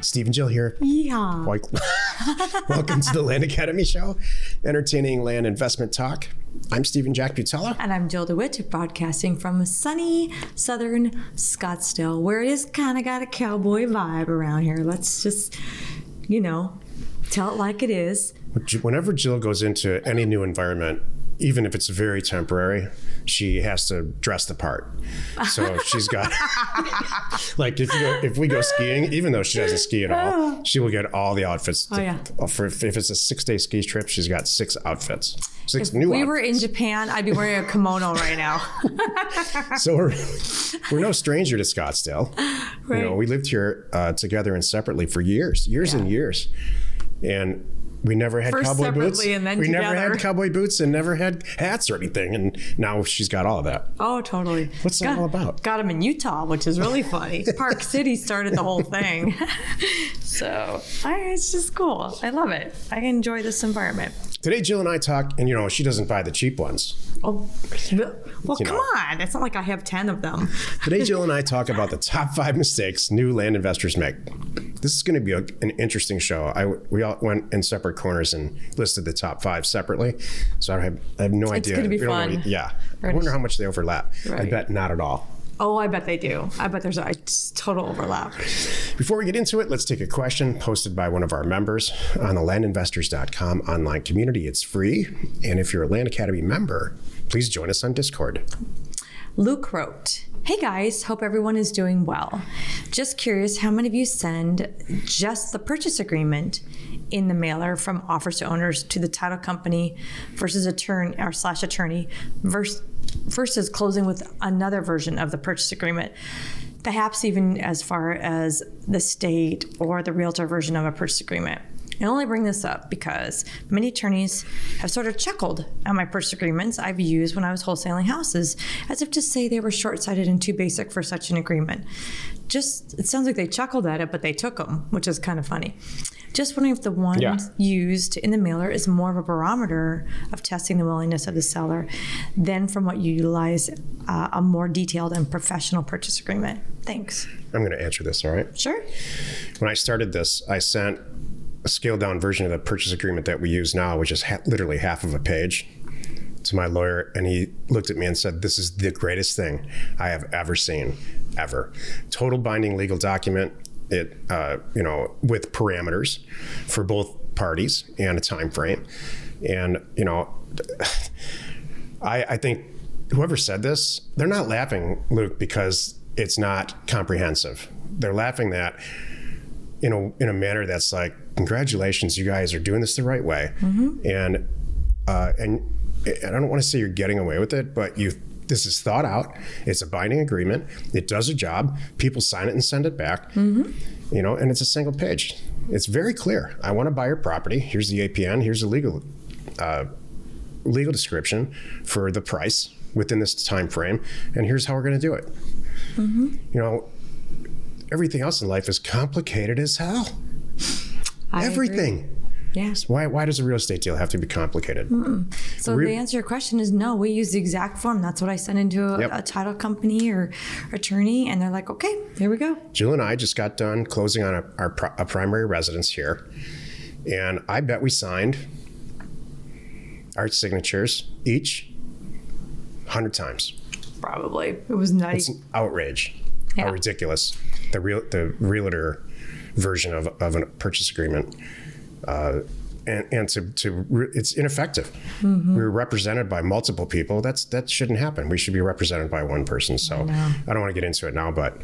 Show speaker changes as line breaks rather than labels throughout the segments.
Steve and Jill here. Like- Welcome to the Land Academy Show, entertaining land investment talk. I'm Stephen Jack Butala.
And I'm Jill DeWitt, broadcasting from sunny southern Scottsdale, where it is kind of got a cowboy vibe around here. Let's just, you know, tell it like it is.
Whenever Jill goes into any new environment, even if it's very temporary, she has to dress the part. So she's got like if you go, if we go skiing, even though she doesn't ski at all, she will get all the outfits.
Oh, yeah.
For if it's a six day ski trip, she's got six outfits, six
If
new.
we
outfits.
were in Japan, I'd be wearing a kimono right now.
So we're, we're no stranger to Scottsdale. You know, we lived here uh, together and separately for years, years and years, and we never had
First
cowboy boots.
separately and then
we never had cowboy boots and never had hats or anything. And now she's got all of that.
Oh, totally.
What's that
got,
all about?
Got them in Utah, which is really funny. Park City started the whole thing. so I, it's just cool. I love it. I enjoy this environment.
Today, Jill and I talk, and you know, she doesn't buy the cheap ones.
Oh, well,
You
come
know.
on. It's not like I have 10 of them.
Today, Jill and I talk about the top five mistakes new land investors make. This is going to be a, an interesting show. I we all went in separate corners and listed the top five separately, so I have, I have no idea.
It's gonna be
We
fun.
yeah, I wonder how much they overlap. I bet not at all.
Oh, I bet they do. I bet there's a total overlap.
Before we get into it, let's take a question posted by one of our members on the landinvestors.com online community. It's free. And if you're a Land Academy member, please join us on Discord.
Luke wrote, Hey guys, hope everyone is doing well. Just curious how many of you send just the purchase agreement in the mailer from offers to owners to the title company versus attorney or slash attorney versus, versus closing with another version of the purchase agreement. Perhaps even as far as the state or the realtor version of a purchase agreement. I only bring this up because many attorneys have sort of chuckled at my purchase agreements I've used when I was wholesaling houses, as if to say they were short sighted and too basic for such an agreement. Just, it sounds like they chuckled at it, but they took them, which is kind of funny. Just wondering if the one
Yeah.
used in the mailer is more of a barometer of testing the willingness of the seller than from what you utilize uh, a more detailed and professional purchase agreement. Thanks.
I'm going to answer this, all right?
Sure.
When I started this, I sent a scaled down version of the purchase agreement that we use now, which is ha- literally half of a page, to my lawyer. And he looked at me and said, This is the greatest thing I have ever seen, ever. Total binding legal document. It, uh, you know, with parameters for both parties and a time frame. And, you know, I, I think whoever said this, they're not laughing, Luke, because it's not comprehensive. They're laughing that in a in a manner that's like, congratulations, you guys are doing this the right way, mm-hmm. and uh, and and I don't want to say you're getting away with it, but you. This is thought out. It's a binding agreement. It does a job. People sign it and send it back. Mm-hmm. You know, and it's a single page. It's very clear. I want to buy your property. Here's the APN. Here's the legal uh, legal description for the price within this time frame and here's how we're going to do it mm-hmm. you know everything else in life is complicated as hell
I agree.
everything
Yes.
why, why does a real estate deal have to be complicated
So
Re-
the answer to your question is no. We use the exact form. That's what I send into a,
Yep.
a title company or attorney, and they're like, "Okay, here we go."
jill and i just got done closing on a, our a primary residence here and i bet we signed our signatures each 100 times
Probably it was nutty.
It's an outrage.
Yeah.
How ridiculous. The real the realtor version of, of a purchase agreement. Uh, and, and to, to re- it's ineffective.
Mm-hmm.
We're represented by multiple people. That's that shouldn't happen. We should be represented by one person. So I, don't want to get into it now, but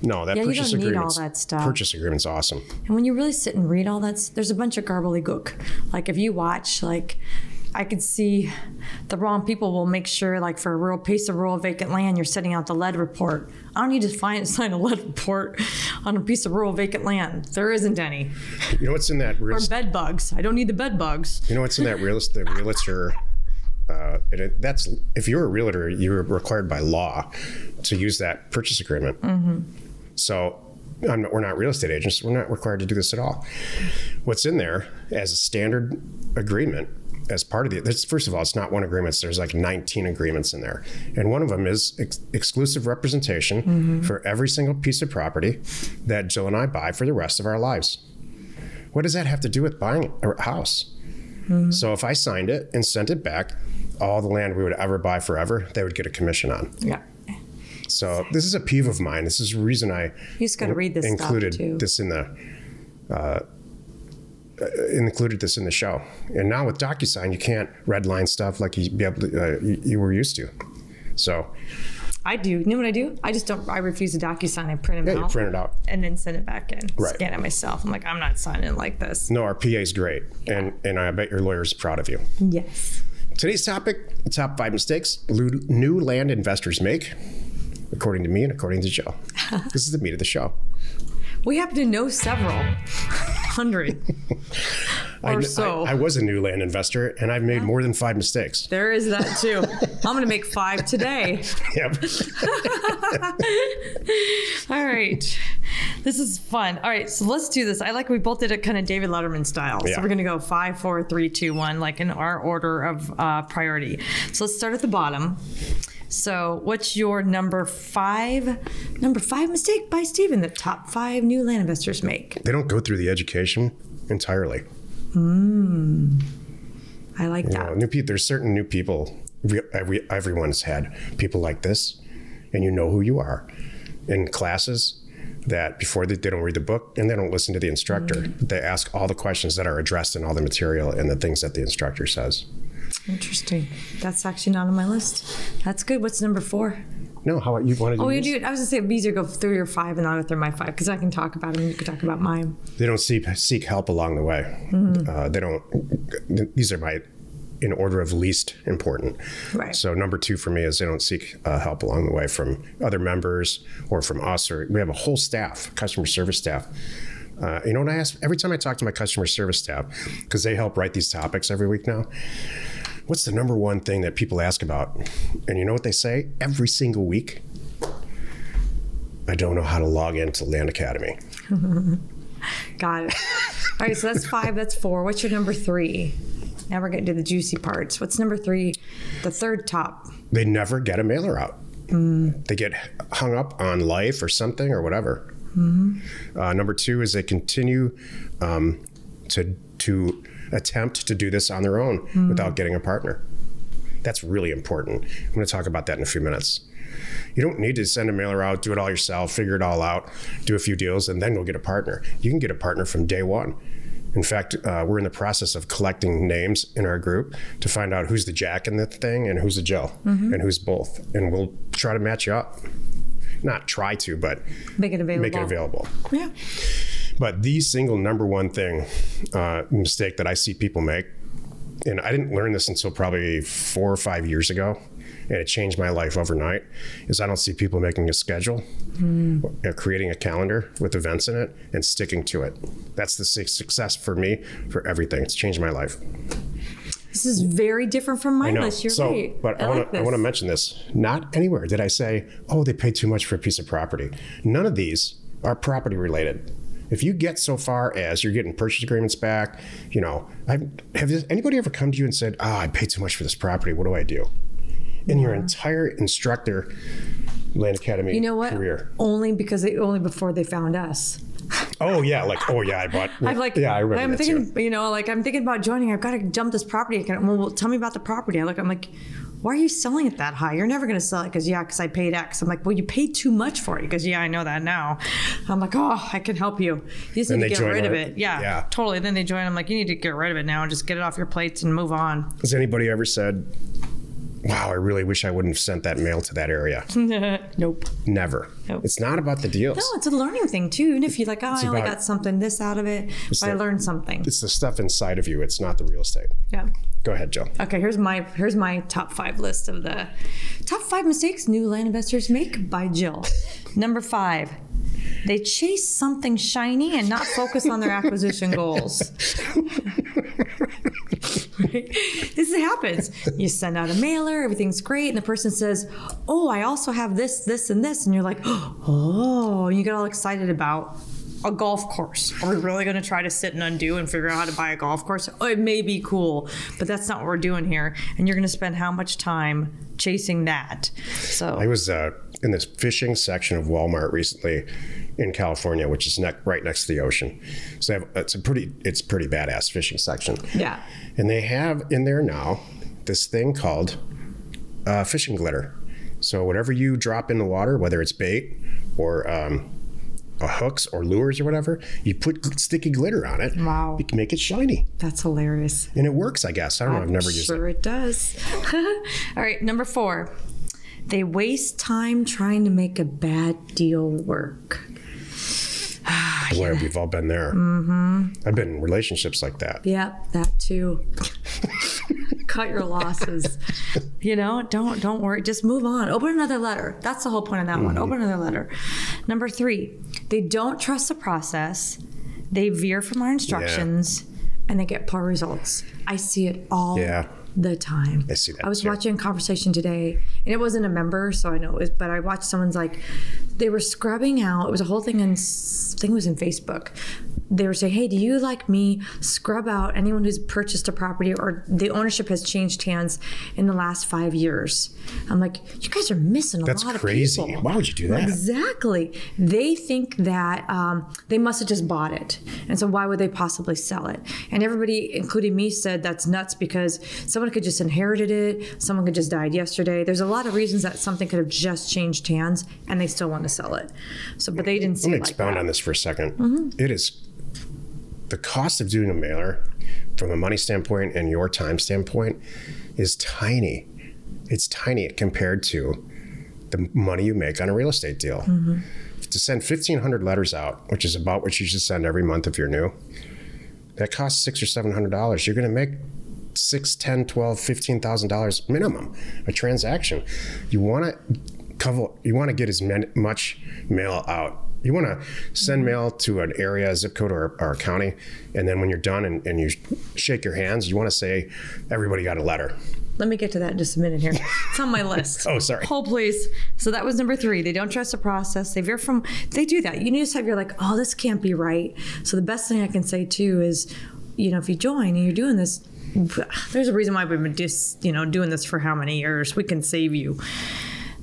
no, that
Yeah,
purchase
don't all that stuff.
purchase agreement's awesome.
And when you really sit and read all that, there's a bunch of gobbledygook. Like if you watch, like I could see the wrong people will make sure, like for a rural piece of rural vacant land, you're setting out the lead report. I don't need to find sign a lead report on a piece of rural vacant land. There isn't any.
You know what's in that real
Or bed bugs. I don't need the bed bugs.
You know what's in that real the realtor. Uh, it, that's if you're a realtor, you're required by law to use that purchase agreement. So I'm not, we're not real estate agents. We're not required to do this at all. What's in there as a standard agreement as part of the. This, first of all, it's not one agreement. There's like 19 agreements in there, and one of them is ex- exclusive representation for every single piece of property that Jill and I buy for the rest of our lives. What does that have to do with buying a house? So if I signed it and sent it back, all the land we would ever buy forever, they would get a commission on.
Yeah.
So this is a peeve of mine. This is the reason I
You just got to read this
included
stuff too.
this in the uh, included this in the show. And now with DocuSign, you can't redline stuff like you be able to, uh, you, you were used to. So
I do. You know what I do? I just don't. I refuse to DocuSign. I print them
yeah,
out
print it out.
and then send it back in.
Right.
Scan it myself. I'm like, I'm not signing like this.
No, our PA is great, and and I bet your lawyer's proud of you.
Yes.
Today's topic: top five mistakes new land investors make, according to me and according to Joe. this is the meat of the show.
We happen to know several hundred
I,
or
kn-
so.
I, I was a new land investor, and I've made more than five mistakes.
there is that too. I'm going to make five today.
Yep.
All right. This is fun. All right, so let's do this. I like we both did it kind of David Letterman style.
Yeah.
So we're gonna go five, four, three, two, one, like in our order of uh, priority. So let's start at the bottom. So what's your number five? Number five mistake by Steven that top five new land investors make.
they don't go through the education entirely.
I like
You
that.
know, new people. There's certain new people. Every everyone's had people like this, and you know who you are. In classes, that before they, they don't read the book and they don't listen to the instructor,
Mm.
they ask all the questions that are addressed in all the material and the things that the instructor says.
Interesting. That's actually not on my list. That's good. What's number four?
No, how you want to do?
Oh, you do. I was gonna say it'd be easier to go through your five and not go through my five because I can talk about them. and You can talk about mine.
They don't seek seek help along the way.
Mm-hmm.
Uh, they don't. These are my in order of least important.
Right.
So number two for me is they don't seek uh, help along the way from other members or from us. Or we have a whole staff, customer service staff. Uh, you know what I ask every time I talk to my customer service staff because they help write these topics every week now. What's the number one thing that people ask about? And you know what they say every single week? I don't know how to log into Land Academy.
Got it. All right, so that's five. That's four. What's your number three? Now we're getting to the juicy parts. What's number three? The third top.
they never get a mailer out. They get hung up on life or something or whatever. Uh, number two is they continue um, to to attempt to do this on their own without getting a partner. That's really important. I'm going to talk about that in a few minutes. You don't need to send a mailer out, do it all yourself, figure it all out, do a few deals, and then go get a partner. You can get a partner from day one. In fact, uh, we're in the process of collecting names in our group to find out who's the Jack in the thing and who's the Jill and who's both. And we'll try to match you up. Not try to, but
Make it available.
make it available.
Yeah.
But the single number one thing, uh, mistake that I see people make, and I didn't learn this until probably four or five years ago, and it changed my life overnight, is I don't see people making a schedule, uh, creating a calendar with events in it, and sticking to it. That's the success for me for everything. It's changed my life.
This is very different from my list. You're
so,
right.
but I, want
like
I want to mention this. Not anywhere did I say, "Oh, they paid too much for a piece of property." None of these are property related. If you get so far as you're getting purchase agreements back, you know, I've, have this, anybody ever come to you and said, "Ah, I paid too much for this property. What do I do?" In your entire instructor land academy
You know what?
career.
Only because they only before they found us.
Oh yeah, like oh yeah, I bought.
I'm like,
yeah, I remember
I'm thinking,
too.
you know, like I'm thinking about joining. I've got to jump this property. well, tell me about the property. I look, I'm like, why are you selling it that high? You're never going to sell it because yeah, because I paid X. I'm like, well, you paid too much for it because yeah, I know that now. I'm like, oh, I can help you. You just
Then
need to get rid of it. Yeah,
yeah.
totally. Then they join. I'm like, you need to get rid of it now and just get it off your plates and move on.
Has anybody ever said, "Wow, I really wish I wouldn't have sent that mail to that area"?
nope.
Never.
Nope.
It's not about the deals.
No, it's a learning thing too. Even if you're like, oh, I only got something this out of it, but I learned something.
It's the stuff inside of you. It's not the real estate.
Yeah.
Go ahead, Joe.
Okay, here's my here's my top five list of the top five mistakes new land investors make by Jill. Number five, they chase something shiny and not focus on their acquisition goals. this happens. You send out a mailer, everything's great, and the person says, "Oh, I also have this, this, and this," and you're like, "Oh!" And you get all excited about a golf course. Are we really going to try to sit and undo and figure out how to buy a golf course? Oh, it may be cool, but that's not what we're doing here. And you're going to spend how much time chasing that? So
I was uh, in this fishing section of Walmart recently in California, which is ne- right next to the ocean. So have, it's a pretty it's pretty badass fishing section.
yeah,
And they have in there now this thing called uh, fishing glitter. So whatever you drop in the water, whether it's bait or um, uh, hooks or lures or whatever, you put sticky glitter on it.
Wow.
You can make it shiny,
that's hilarious.
and it works. I guess I don't know. I've never used it.
Sure, it does. All right, number four. They waste time trying to make a bad deal work.
Boy, we've all been there. Mm-hmm. I've been in relationships like that.
Yep, that too. Cut your losses. You know, don't don't worry. Just move on. Open another letter. That's the whole point of that one. Open another letter. Number three, they don't trust the process. They veer from our instructions, and they get poor results. I see it all
Yeah.
the time.
I see that
I was
too.
watching a conversation today, and it wasn't a member, so I know it was. But I watched someone's like, they were scrubbing out. It was a whole thing in, I think it was in Facebook. They were saying, "Hey, do you like me scrub out anyone who's purchased a property or the ownership has changed hands in the last five years?" I'm like, "You guys are missing a
That's
lot
crazy.
of people."
Why would you do that?
Exactly. They think that um, they must have just bought it. And so why would they possibly sell it? And everybody, including me, said that's nuts because someone could just inherited it. Someone could just died yesterday. There's a lot of reasons that something could have just changed hands and they still want to sell it. So, but they didn't see
Let me
it like
expound
that.
on this for a 2nd It is the cost of doing a mailer from a money standpoint and your time standpoint is tiny. It's tiny compared to the money you make on a real estate deal. Mm-hmm. To send 1,500 letters out, which is about what you should send every month if you're new, that costs six or seven hundred dollars. You're going to make six, ten, twelve, fifteen thousand dollars minimum a transaction. You want to cover. You want to get as many, much mail out. You want to send mail to an area, zip code, or, or a county, and then when you're done and, and you shake your hands, you want to say, "Everybody got a letter."
Let me get to that in just a minute here. It's on my list.
Oh, sorry.
Hold, please. So that was number three. They don't trust the process. They veer from. They do that. You just have your like, oh, this can't be right. So the best thing I can say too is, you know, if you join and you're doing this, there's a reason why we've been just, you know, doing this for how many years. We can save you.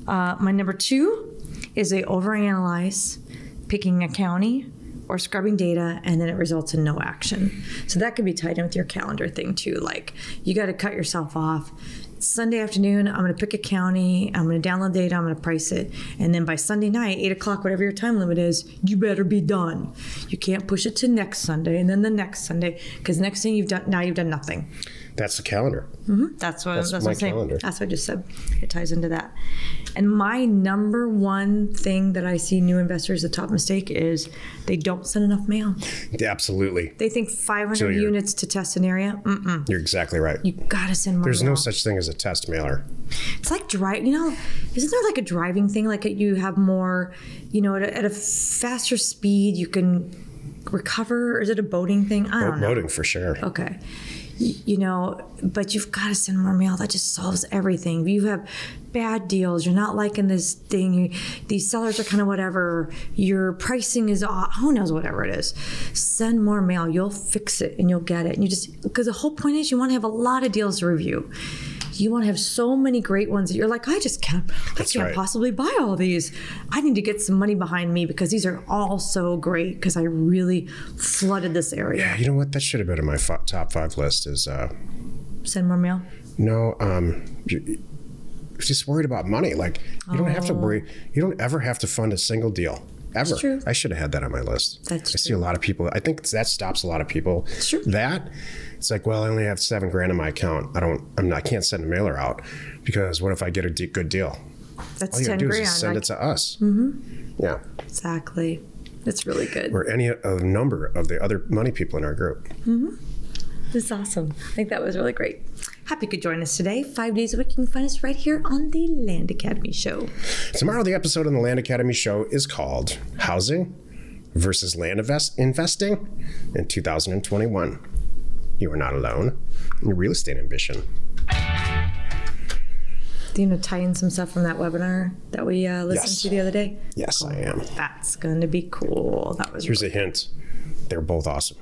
Uh, my number two is they overanalyze, picking a county or scrubbing data, and then it results in no action. So that could be tied in with your calendar thing too. Like you got to cut yourself off. Sunday afternoon, I'm going to pick a county. I'm going to download data. I'm going to price it, and then by Sunday night, eight o'clock, whatever your time limit is, you better be done. You can't push it to next Sunday and then the next Sunday because next thing you've done now you've done nothing.
That's the calendar. Mm-hmm.
That's what
That's
that's,
my
what I'm saying. That's what I just said. It ties into that. And my number one thing that I see new investors the top mistake is they don't send enough mail.
Absolutely.
They think 500
So
units to test an area. Mm-mm.
You're exactly right.
You gotta send more.
There's
mail.
no such thing as a test mailer.
It's like drive. You know, isn't there like a driving thing? Like you have more, you know, at a, at a faster speed, you can recover. Or is it a boating thing? I don't know.
Loading for sure.
Okay. You know, but you've got to send more mail. That just solves everything. You have bad deals. You're not liking this thing. These sellers are kind of whatever. Your pricing is off. Who knows, whatever it is. Send more mail. You'll fix it and you'll get it. And you just, because the whole point is you want to have a lot of deals to review. You want to have so many great ones that you're like, I just can't, I can't
right.
possibly buy all these. I need to get some money behind me because these are all so great because I really flooded this area.
Yeah, you know what? That should have been on my f- top five list. Is uh,
Send more mail.
no, um, just worried about money. Like you don't have to worry. You don't ever have to fund a single deal. Ever.
true.
I should have had that on my list.
That's
I see a lot of people. I think that stops a lot of people.
true.
That it's like, well, I only have seven grand in my account. I don't. I'm not. I can't send a mailer out because what if I get a good deal?
That's
All you gotta
ten
do is
grand.
just send
like-
it to us. Mm-hmm. Yeah,
exactly. That's really good.
or any a number of the other money people in our group.
That's awesome. I think that was really great. Happy you could join us today. Five days a week, you can find us right here on the Land Academy Show.
Tomorrow, the episode on the Land Academy show is called Housing versus Land invest- Investing in 2021. You are not alone in your real estate ambition.
Do you want to tie in some stuff from that webinar that we uh, listened
Yes.
to the other day?
Yes, I am.
That's going to be cool. That was
Here's a hint. They're both awesome.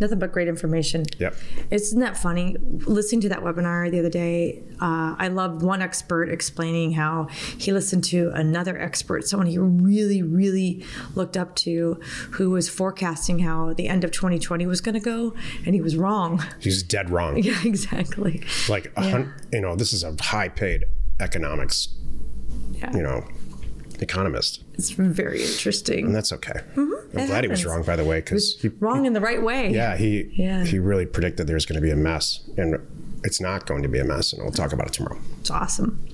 Nothing but great information.
Yep.
Isn't that funny? Listening to that webinar the other day, uh, I loved one expert explaining how he listened to another expert, someone he really, really looked up to, who was forecasting how the end of 2020 was going to go, and he was wrong.
He's dead wrong.
Yeah, exactly.
Like, a hun- you know, this is a high paid economics,
Yeah,
you know, economist.
it's very interesting.
And that's okay.
Mm-hmm.
I'm
It
glad he was wrong, by the way, because he,
Wrong in the right way.
yeah, he,
Yeah.
he really predicted there's going to be a mess. And it's not going to be a mess. And we'll talk about it tomorrow.
It's awesome.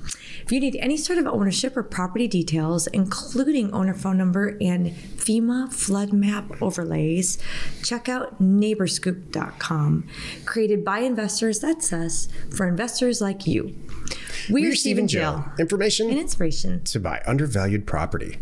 If you need any sort of ownership or property details, including owner phone number and FEMA flood map overlays, check out neighborscoop.com. Created by investors, that's us, for investors like you. We're,
We're
Stephen Jill.
Information
And inspiration.
to buy undervalued property.